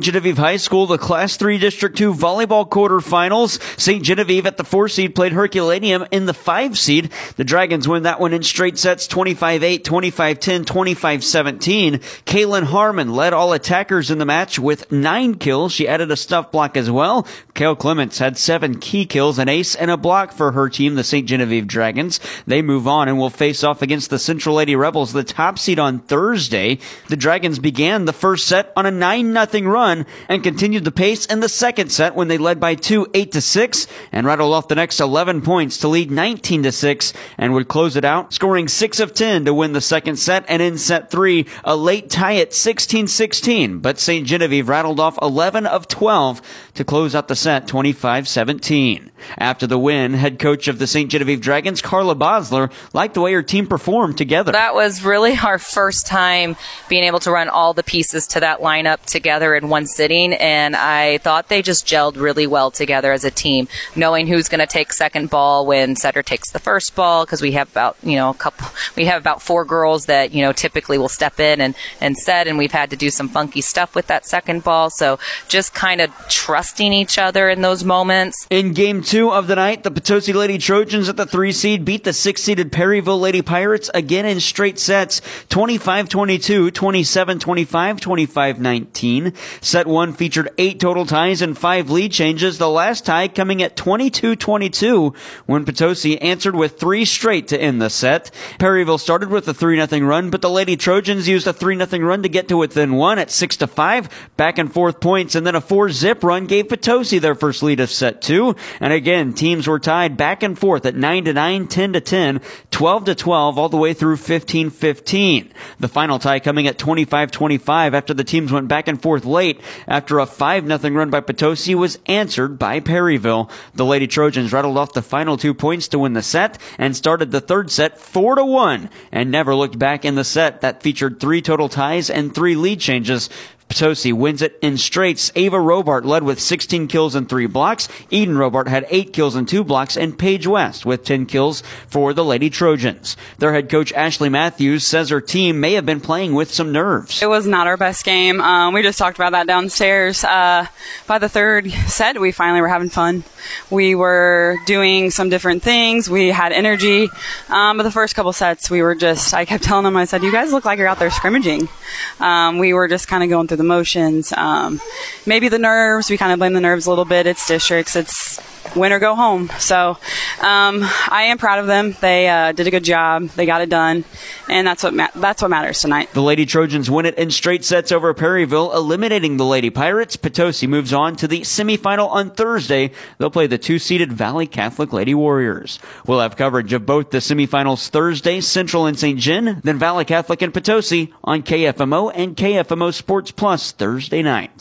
Genevieve High School, the Class 3 District 2 volleyball quarterfinals. St. Genevieve at the 4 seed played Herculaneum in the 5 seed. The Dragons win that one in straight sets 25-8, 25-10, 25-17. Kaylin Harmon led all attackers in the match with 9 kills. She added a stuff block as well. Kale Clements had 7 key kills, an ace and a block for her team, the St. Genevieve Dragons. They move on and will face off against the Central Lady Rebels, the top seed on Thursday. The Dragons began the first set on a 9-0 run run and continued the pace in the second set when they led by two, eight to six, and rattled off the next 11 points to lead 19 to six, and would close it out, scoring six of 10 to win the second set. And in set three, a late tie at 16-16, but St. Genevieve rattled off 11 of 12 to close out the set 25-17. After the win, head coach of the St. Genevieve Dragons, Carla Bosler, liked the way her team performed together. That was really our first time being able to run all the pieces to that lineup together in one sitting, and I thought they just gelled really well together as a team, knowing who's going to take second ball when Setter takes the first ball, because we have about you know a couple, we have about four girls that you know typically will step in and and set, and we've had to do some funky stuff with that second ball, so just kind of trusting each other in those moments. In game two of the night, the Potosi Lady Trojans at the three seed beat the six seeded Perryville Lady Pirates again in straight sets 25 22, 27 25, 25 19. Set one featured eight total ties and five lead changes, the last tie coming at 22-22 when Potosi answered with three straight to end the set. Perryville started with a 3-0 run, but the Lady Trojans used a 3-0 run to get to within one at 6-5, back and forth points, and then a 4-zip run gave Potosi their first lead of set two. And again, teams were tied back and forth at 9-9, 10-10, 12-12, all the way through 15-15. The final tie coming at 25-25 after the teams went back and forth late after a 5 0 run by Potosi was answered by Perryville. The Lady Trojans rattled off the final two points to win the set and started the third set 4 to 1 and never looked back in the set that featured three total ties and three lead changes Potosi wins it in straights. Ava Robart led with 16 kills and 3 blocks. Eden Robart had 8 kills and 2 blocks, and Paige West with 10 kills for the Lady Trojans. Their head coach Ashley Matthews says her team may have been playing with some nerves. It was not our best game. Um, we just talked about that downstairs. Uh, by the third set, we finally were having fun. We were doing some different things. We had energy. Um, but the first couple sets, we were just, I kept telling them, I said, you guys look like you're out there scrimmaging. Um, we were just kind of going through the motions. Um, maybe the nerves. We kind of blame the nerves a little bit. It's districts. It's win or go home. So um, I am proud of them. They uh, did a good job. They got it done, and that's what ma- that's what matters tonight. The Lady Trojans win it in straight sets over Perryville, eliminating the Lady Pirates. Potosi moves on to the semifinal on Thursday. They'll play the two-seeded Valle Catholic Lady Warriors. We'll have coverage of both the semifinals Thursday, Central and St. Gen, then Valle Catholic and Potosi on KFMO and KFMO Sports Plus Thursday night.